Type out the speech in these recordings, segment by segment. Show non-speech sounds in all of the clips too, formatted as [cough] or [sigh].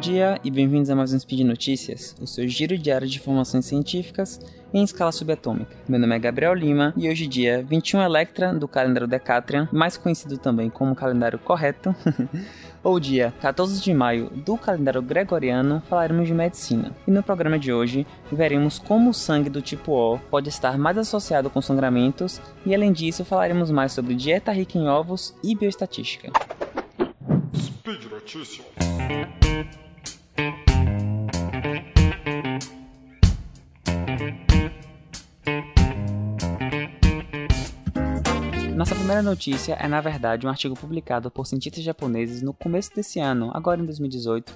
dia e bem-vindos a mais um Speed Notícias, o seu giro diário de informações científicas em escala subatômica. Meu nome é Gabriel Lima e hoje dia 21 Electra do calendário Decatrian, mais conhecido também como calendário correto, [laughs] ou dia 14 de maio do calendário gregoriano, falaremos de medicina. E no programa de hoje veremos como o sangue do tipo O pode estar mais associado com sangramentos e além disso falaremos mais sobre dieta rica em ovos e bioestatística. Speed Notícias. Nossa primeira notícia é, na verdade, um artigo publicado por cientistas japoneses no começo desse ano, agora em 2018,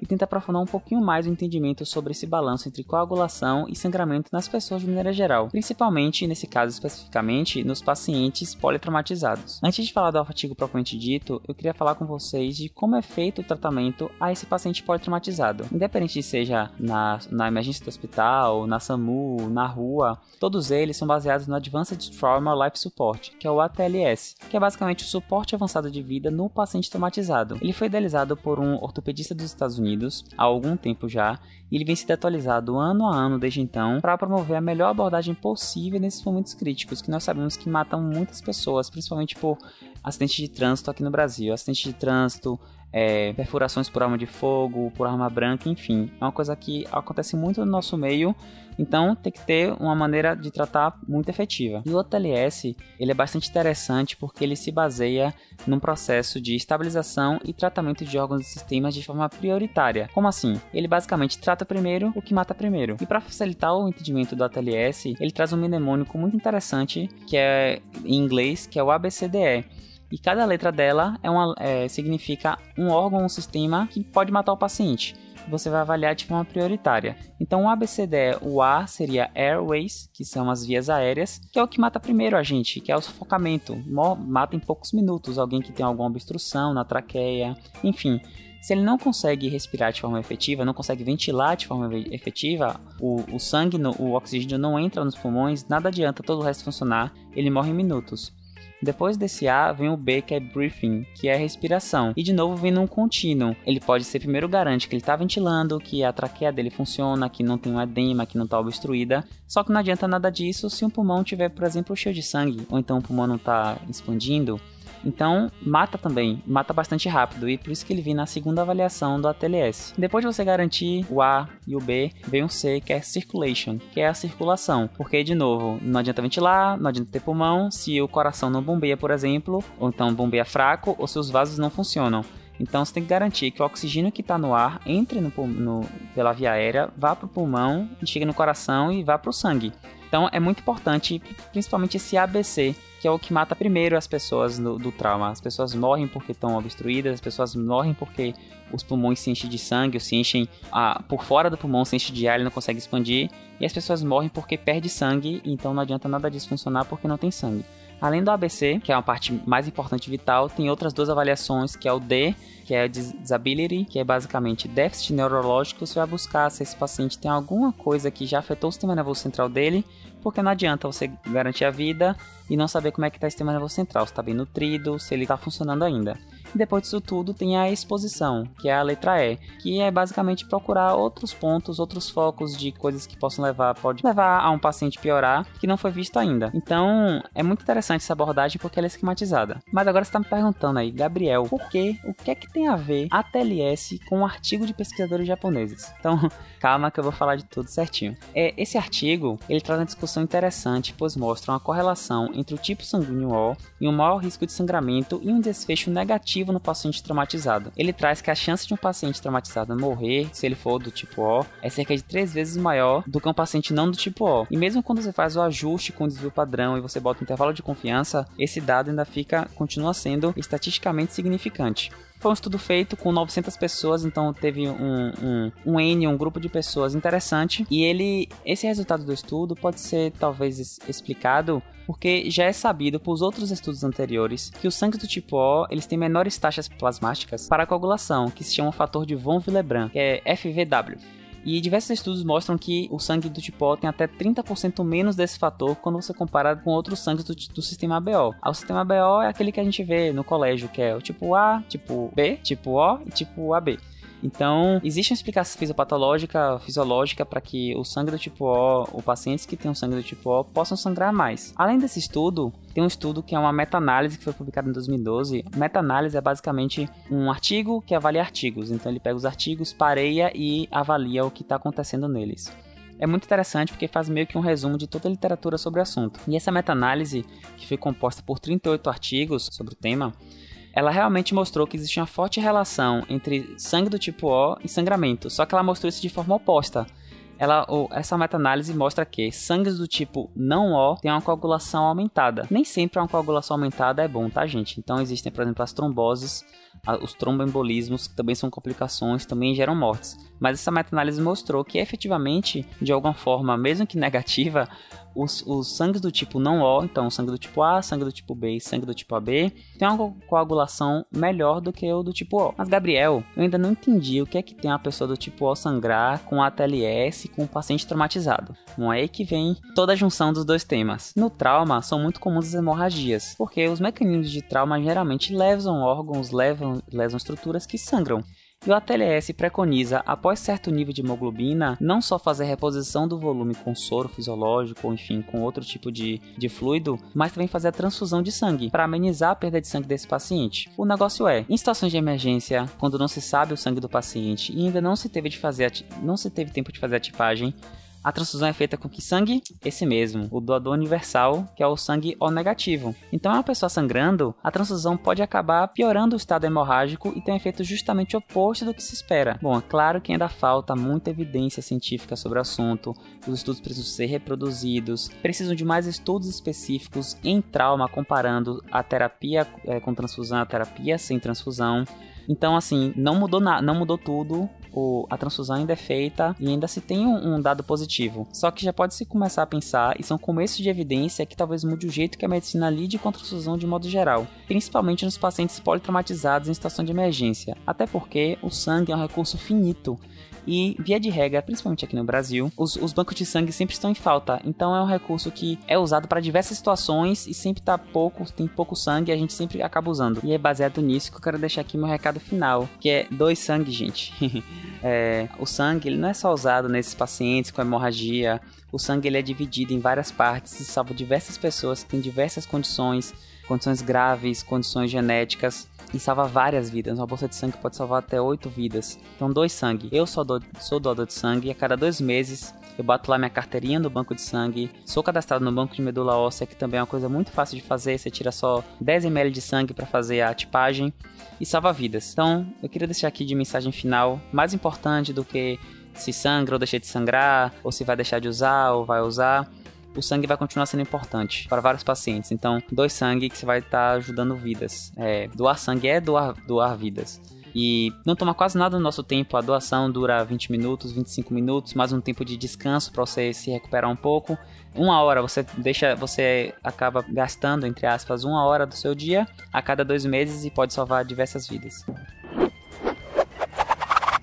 e tenta aprofundar um pouquinho mais o entendimento sobre esse balanço entre coagulação e sangramento nas pessoas de maneira geral, principalmente, nesse caso especificamente, nos pacientes politraumatizados. Antes de falar do artigo propriamente dito, eu queria falar com vocês de como é feito o tratamento a esse paciente politraumatizado. Independente de seja na, na emergência do hospital, na SAMU, na rua, todos eles são baseados no Advanced Trauma Life Support, que é o ATLS, que é basicamente o suporte avançado de vida no paciente traumatizado. Ele foi idealizado por um ortopedista dos Estados Unidos Unidos há algum tempo já, e ele vem sendo atualizado ano a ano desde então para promover a melhor abordagem possível nesses momentos críticos que nós sabemos que matam muitas pessoas, principalmente por acidentes de trânsito aqui no Brasil, acidentes de trânsito, é, perfurações por arma de fogo, por arma branca, enfim. É uma coisa que acontece muito no nosso meio, então tem que ter uma maneira de tratar muito efetiva. E o OTLS ele é bastante interessante porque ele se baseia num processo de estabilização e tratamento de órgãos e sistemas de forma prioritária. Como assim? Ele basicamente trata primeiro o que mata primeiro. E para facilitar o entendimento do ATLS, ele traz um mnemônico muito interessante que é em inglês, que é o ABCDE e cada letra dela é uma, é, significa um órgão um sistema que pode matar o paciente. Você vai avaliar de forma prioritária. Então, o ABCD, o A seria Airways, que são as vias aéreas, que é o que mata primeiro a gente, que é o sufocamento. Mata em poucos minutos alguém que tem alguma obstrução na traqueia, enfim. Se ele não consegue respirar de forma efetiva, não consegue ventilar de forma efetiva, o, o sangue, no, o oxigênio não entra nos pulmões, nada adianta todo o resto funcionar, ele morre em minutos. Depois desse A vem o B, que é breathing, que é respiração. E de novo vem num contínuo. Ele pode ser primeiro garante que ele está ventilando, que a traqueia dele funciona, que não tem um edema, que não está obstruída. Só que não adianta nada disso se um pulmão tiver, por exemplo, cheio de sangue, ou então o pulmão não está expandindo então, mata também, mata bastante rápido, e por isso que ele vem na segunda avaliação do ATLS. Depois de você garantir o A e o B, vem o C, que é circulation, que é a circulação. Porque, de novo, não adianta ventilar, não adianta ter pulmão, se o coração não bombeia, por exemplo, ou então bombeia fraco, ou se os vasos não funcionam. Então você tem que garantir que o oxigênio que está no ar entre no, no, pela via aérea, vá para o pulmão, chegue no coração e vá para o sangue. Então é muito importante, principalmente esse ABC, que é o que mata primeiro as pessoas no, do trauma. As pessoas morrem porque estão obstruídas, as pessoas morrem porque os pulmões se enchem de sangue, ou se enchem a, por fora do pulmão, se enche de ar, ele não consegue expandir, e as pessoas morrem porque perde sangue, então não adianta nada disso funcionar porque não tem sangue. Além do ABC, que é uma parte mais importante vital, tem outras duas avaliações, que é o D, que é disability, que é basicamente déficit neurológico. Você vai buscar se esse paciente tem alguma coisa que já afetou o sistema nervoso central dele, porque não adianta você garantir a vida e não saber como é que está o sistema nervoso central, se está bem nutrido, se ele está funcionando ainda. Depois disso tudo tem a exposição, que é a letra E, que é basicamente procurar outros pontos, outros focos de coisas que possam levar, pode levar a um paciente piorar, que não foi visto ainda. Então, é muito interessante essa abordagem porque ela é esquematizada. Mas agora você está me perguntando aí, Gabriel, por que, o que é que tem a ver a TLS com um artigo de pesquisadores japoneses? Então, [laughs] calma que eu vou falar de tudo certinho. É, esse artigo, ele traz uma discussão interessante, pois mostra uma correlação entre o tipo sanguíneo O e um maior risco de sangramento e um desfecho negativo no paciente traumatizado. Ele traz que a chance de um paciente traumatizado morrer, se ele for do tipo O, é cerca de três vezes maior do que um paciente não do tipo O. E mesmo quando você faz o ajuste com o desvio padrão e você bota um intervalo de confiança, esse dado ainda fica, continua sendo estatisticamente significante. Foi um estudo feito com 900 pessoas, então teve um, um, um N, um grupo de pessoas interessante. E ele, esse resultado do estudo pode ser talvez explicado porque já é sabido por outros estudos anteriores que os sangues do tipo O eles têm menores taxas plasmáticas para coagulação, que se chama fator de von Willebrand, que é FVW. E diversos estudos mostram que o sangue do tipo O tem até 30% menos desse fator quando você compara com outros sangues do, do sistema BO. O sistema BO é aquele que a gente vê no colégio, que é o tipo A, tipo B, tipo O e tipo AB. Então, existe uma explicação fisiopatológica, fisiológica para que o sangue do tipo O, ou pacientes que têm um sangue do tipo O, possam sangrar mais. Além desse estudo, tem um estudo que é uma meta-análise que foi publicado em 2012. Meta-análise é basicamente um artigo que avalia artigos. Então, ele pega os artigos, pareia e avalia o que está acontecendo neles é muito interessante porque faz meio que um resumo de toda a literatura sobre o assunto. E essa meta-análise, que foi composta por 38 artigos sobre o tema, ela realmente mostrou que existe uma forte relação entre sangue do tipo O e sangramento, só que ela mostrou isso de forma oposta. Ela, essa meta-análise mostra que sangues do tipo não O têm uma coagulação aumentada. Nem sempre uma coagulação aumentada é bom, tá, gente? Então existem, por exemplo, as tromboses, os tromboembolismos, que também são complicações, também geram mortes. Mas essa meta-análise mostrou que efetivamente, de alguma forma, mesmo que negativa, os, os sangues do tipo não O, então sangue do tipo A, sangue do tipo B e sangue do tipo AB, tem uma coagulação melhor do que o do tipo O. Mas, Gabriel, eu ainda não entendi o que é que tem a pessoa do tipo O sangrar com ATLS com o paciente traumatizado. Bom, é aí que vem toda a junção dos dois temas. No trauma, são muito comuns as hemorragias, porque os mecanismos de trauma geralmente levam órgãos, levam, levam estruturas que sangram. E o ATLS preconiza, após certo nível de hemoglobina, não só fazer reposição do volume com soro fisiológico ou enfim com outro tipo de, de fluido, mas também fazer a transfusão de sangue para amenizar a perda de sangue desse paciente. O negócio é, em situações de emergência, quando não se sabe o sangue do paciente e ainda não se teve de fazer não se teve tempo de fazer a tipagem, a transfusão é feita com que sangue? Esse mesmo, o doador universal, que é o sangue O negativo. Então, uma pessoa sangrando, a transfusão pode acabar piorando o estado hemorrágico e tem um efeito justamente oposto do que se espera. Bom, é claro que ainda falta muita evidência científica sobre o assunto, os estudos precisam ser reproduzidos, precisam de mais estudos específicos em trauma comparando a terapia é, com transfusão a terapia sem transfusão. Então, assim, não mudou nada, não mudou tudo. O, a transfusão ainda é feita e ainda se tem um, um, dado positivo. Só que já pode se começar a pensar, e são começos de evidência que talvez mude o jeito que a medicina lide com a transfusão de modo geral, principalmente nos pacientes politraumatizados em situação de emergência. Até porque o sangue é um recurso finito e, via de regra, principalmente aqui no Brasil, os, os, bancos de sangue sempre estão em falta. Então é um recurso que é usado para diversas situações e sempre tá pouco, tem pouco sangue e a gente sempre acaba usando. E é baseado nisso que eu quero deixar aqui meu recado final, que é dois sangue, gente. [laughs] é, o sangue ele não é só usado nesses pacientes com hemorragia. O sangue ele é dividido em várias partes e salva diversas pessoas que têm diversas condições, condições graves, condições genéticas e salva várias vidas. Uma bolsa de sangue pode salvar até oito vidas. Então, dois sangue. Eu sou, do, sou doador de sangue e a cada dois meses eu bato lá minha carteirinha no banco de sangue. Sou cadastrado no banco de medula óssea, que também é uma coisa muito fácil de fazer. Você tira só 10 ml de sangue para fazer a tipagem e salva vidas. Então, eu queria deixar aqui de mensagem final, mais importante do que se sangra ou deixa de sangrar, ou se vai deixar de usar ou vai usar o sangue vai continuar sendo importante para vários pacientes. Então, doe sangue que você vai estar tá ajudando vidas. É, doar sangue é doar, doar vidas. E não toma quase nada do nosso tempo. A doação dura 20 minutos, 25 minutos, mais um tempo de descanso para você se recuperar um pouco. Uma hora você deixa, você acaba gastando entre aspas uma hora do seu dia a cada dois meses e pode salvar diversas vidas.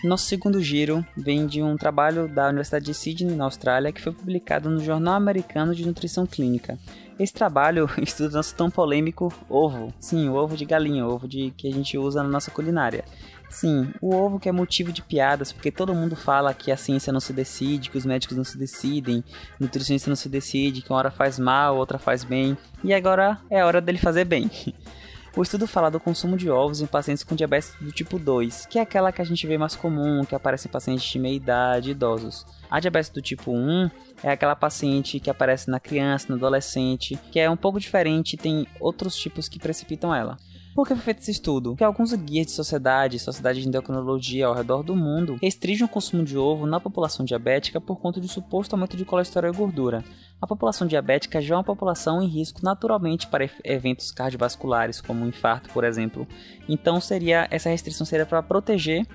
Nosso segundo giro vem de um trabalho da Universidade de Sydney, na Austrália, que foi publicado no Jornal Americano de Nutrição Clínica. Esse trabalho [laughs] estuda nosso tão polêmico ovo. Sim, o ovo de galinha, o ovo de, que a gente usa na nossa culinária. Sim, o ovo que é motivo de piadas, porque todo mundo fala que a ciência não se decide, que os médicos não se decidem, nutricionista não se decide, que uma hora faz mal, outra faz bem, e agora é a hora dele fazer bem. [laughs] O estudo fala do consumo de ovos em pacientes com diabetes do tipo 2, que é aquela que a gente vê mais comum, que aparece em pacientes de meia idade, idosos. A diabetes do tipo 1 é aquela paciente que aparece na criança, no adolescente, que é um pouco diferente e tem outros tipos que precipitam ela. Por que foi feito esse estudo? Porque alguns guias de sociedade, sociedade de endocrinologia ao redor do mundo, restringem o consumo de ovo na população diabética por conta de suposto aumento de colesterol e gordura. A população diabética já é uma população em risco naturalmente para eventos cardiovasculares, como um infarto, por exemplo. Então seria essa restrição seria para proteger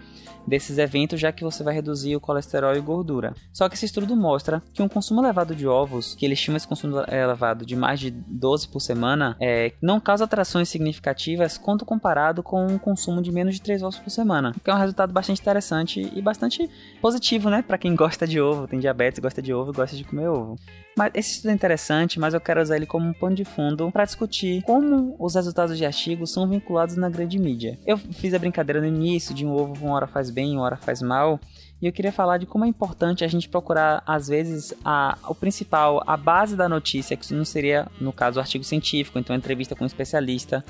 desses eventos, já que você vai reduzir o colesterol e gordura. Só que esse estudo mostra que um consumo elevado de ovos, que eles estima esse consumo elevado de mais de 12 por semana, é, não causa atrações significativas quanto comparado com um consumo de menos de 3 ovos por semana, que é um resultado bastante interessante e bastante positivo, né, para quem gosta de ovo, tem diabetes, gosta de ovo e gosta de comer ovo. Mas esse estudo é interessante, mas eu quero usar ele como um pano de fundo para discutir como os resultados de artigos são vinculados na grande mídia. Eu fiz a brincadeira no início de um ovo uma hora faz bem, uma hora faz mal, e eu queria falar de como é importante a gente procurar, às vezes, a, o principal, a base da notícia, que não seria, no caso, o artigo científico, então entrevista com um especialista.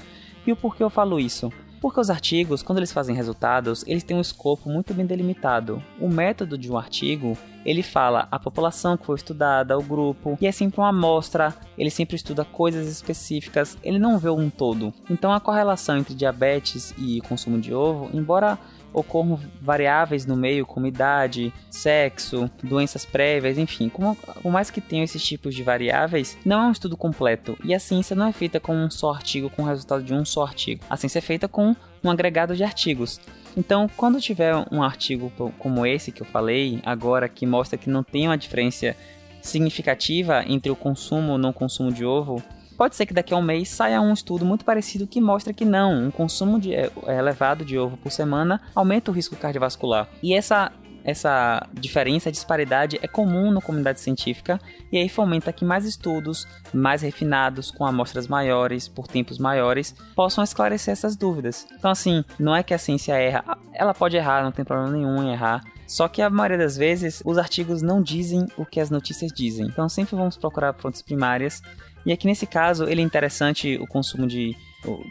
E o porquê eu falo isso? Porque os artigos, quando eles fazem resultados, eles têm um escopo muito bem delimitado. O método de um artigo, ele fala a população que foi estudada, o grupo, e é sempre uma amostra, ele sempre estuda coisas específicas, ele não vê um todo. Então a correlação entre diabetes e consumo de ovo, embora ocorram variáveis no meio, como idade, sexo, doenças prévias, enfim. Como, por mais que tenham esses tipos de variáveis, não é um estudo completo. E a ciência não é feita com um só artigo, com o resultado de um só artigo. A ciência é feita com um agregado de artigos. Então, quando tiver um artigo como esse que eu falei agora, que mostra que não tem uma diferença significativa entre o consumo ou não consumo de ovo, Pode ser que daqui a um mês saia um estudo muito parecido que mostra que não, um consumo de, é, elevado de ovo por semana aumenta o risco cardiovascular. E essa essa diferença, disparidade é comum na comunidade científica e aí fomenta que mais estudos, mais refinados, com amostras maiores, por tempos maiores, possam esclarecer essas dúvidas. Então, assim, não é que a ciência erra, ela pode errar, não tem problema nenhum em errar. Só que a maioria das vezes os artigos não dizem o que as notícias dizem. Então sempre vamos procurar fontes primárias e aqui nesse caso, ele é interessante o consumo de.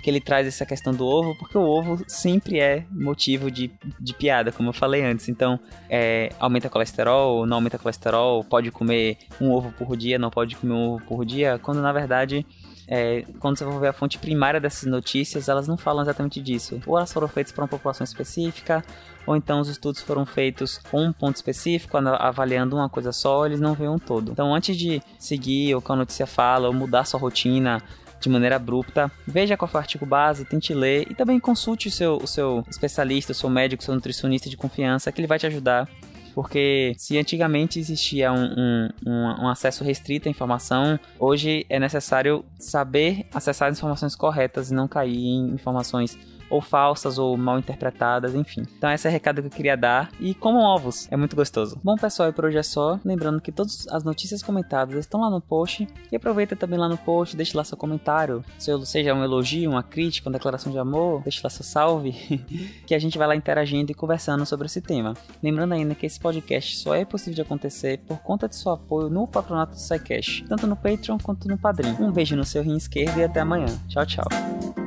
Que ele traz essa questão do ovo, porque o ovo sempre é motivo de, de piada, como eu falei antes. Então, é, aumenta colesterol, não aumenta colesterol, pode comer um ovo por dia, não pode comer um ovo por dia, quando na verdade é, quando você for ver a fonte primária dessas notícias, elas não falam exatamente disso. Ou elas foram feitas para uma população específica, ou então os estudos foram feitos com um ponto específico, avaliando uma coisa só, eles não veem um todo. Então, antes de seguir o que a notícia fala, ou mudar sua rotina, de maneira abrupta. Veja qual foi o artigo base, tente ler e também consulte o seu, o seu especialista, o seu médico, o seu nutricionista de confiança, que ele vai te ajudar porque se antigamente existia um, um, um, um acesso restrito à informação, hoje é necessário saber acessar as informações corretas e não cair em informações ou falsas ou mal interpretadas, enfim. Então esse é o recado que eu queria dar e comam ovos, é muito gostoso. Bom pessoal, e por hoje é só. Lembrando que todas as notícias comentadas estão lá no post e aproveita também lá no post, deixe lá seu comentário, seja um elogio, uma crítica, uma declaração de amor, deixe lá seu salve, [laughs] que a gente vai lá interagindo e conversando sobre esse tema. Lembrando ainda que esse podcast só é possível de acontecer por conta de seu apoio no patronato do SciCash, tanto no Patreon quanto no Padrim. Um beijo no seu rim esquerdo e até amanhã. Tchau, tchau.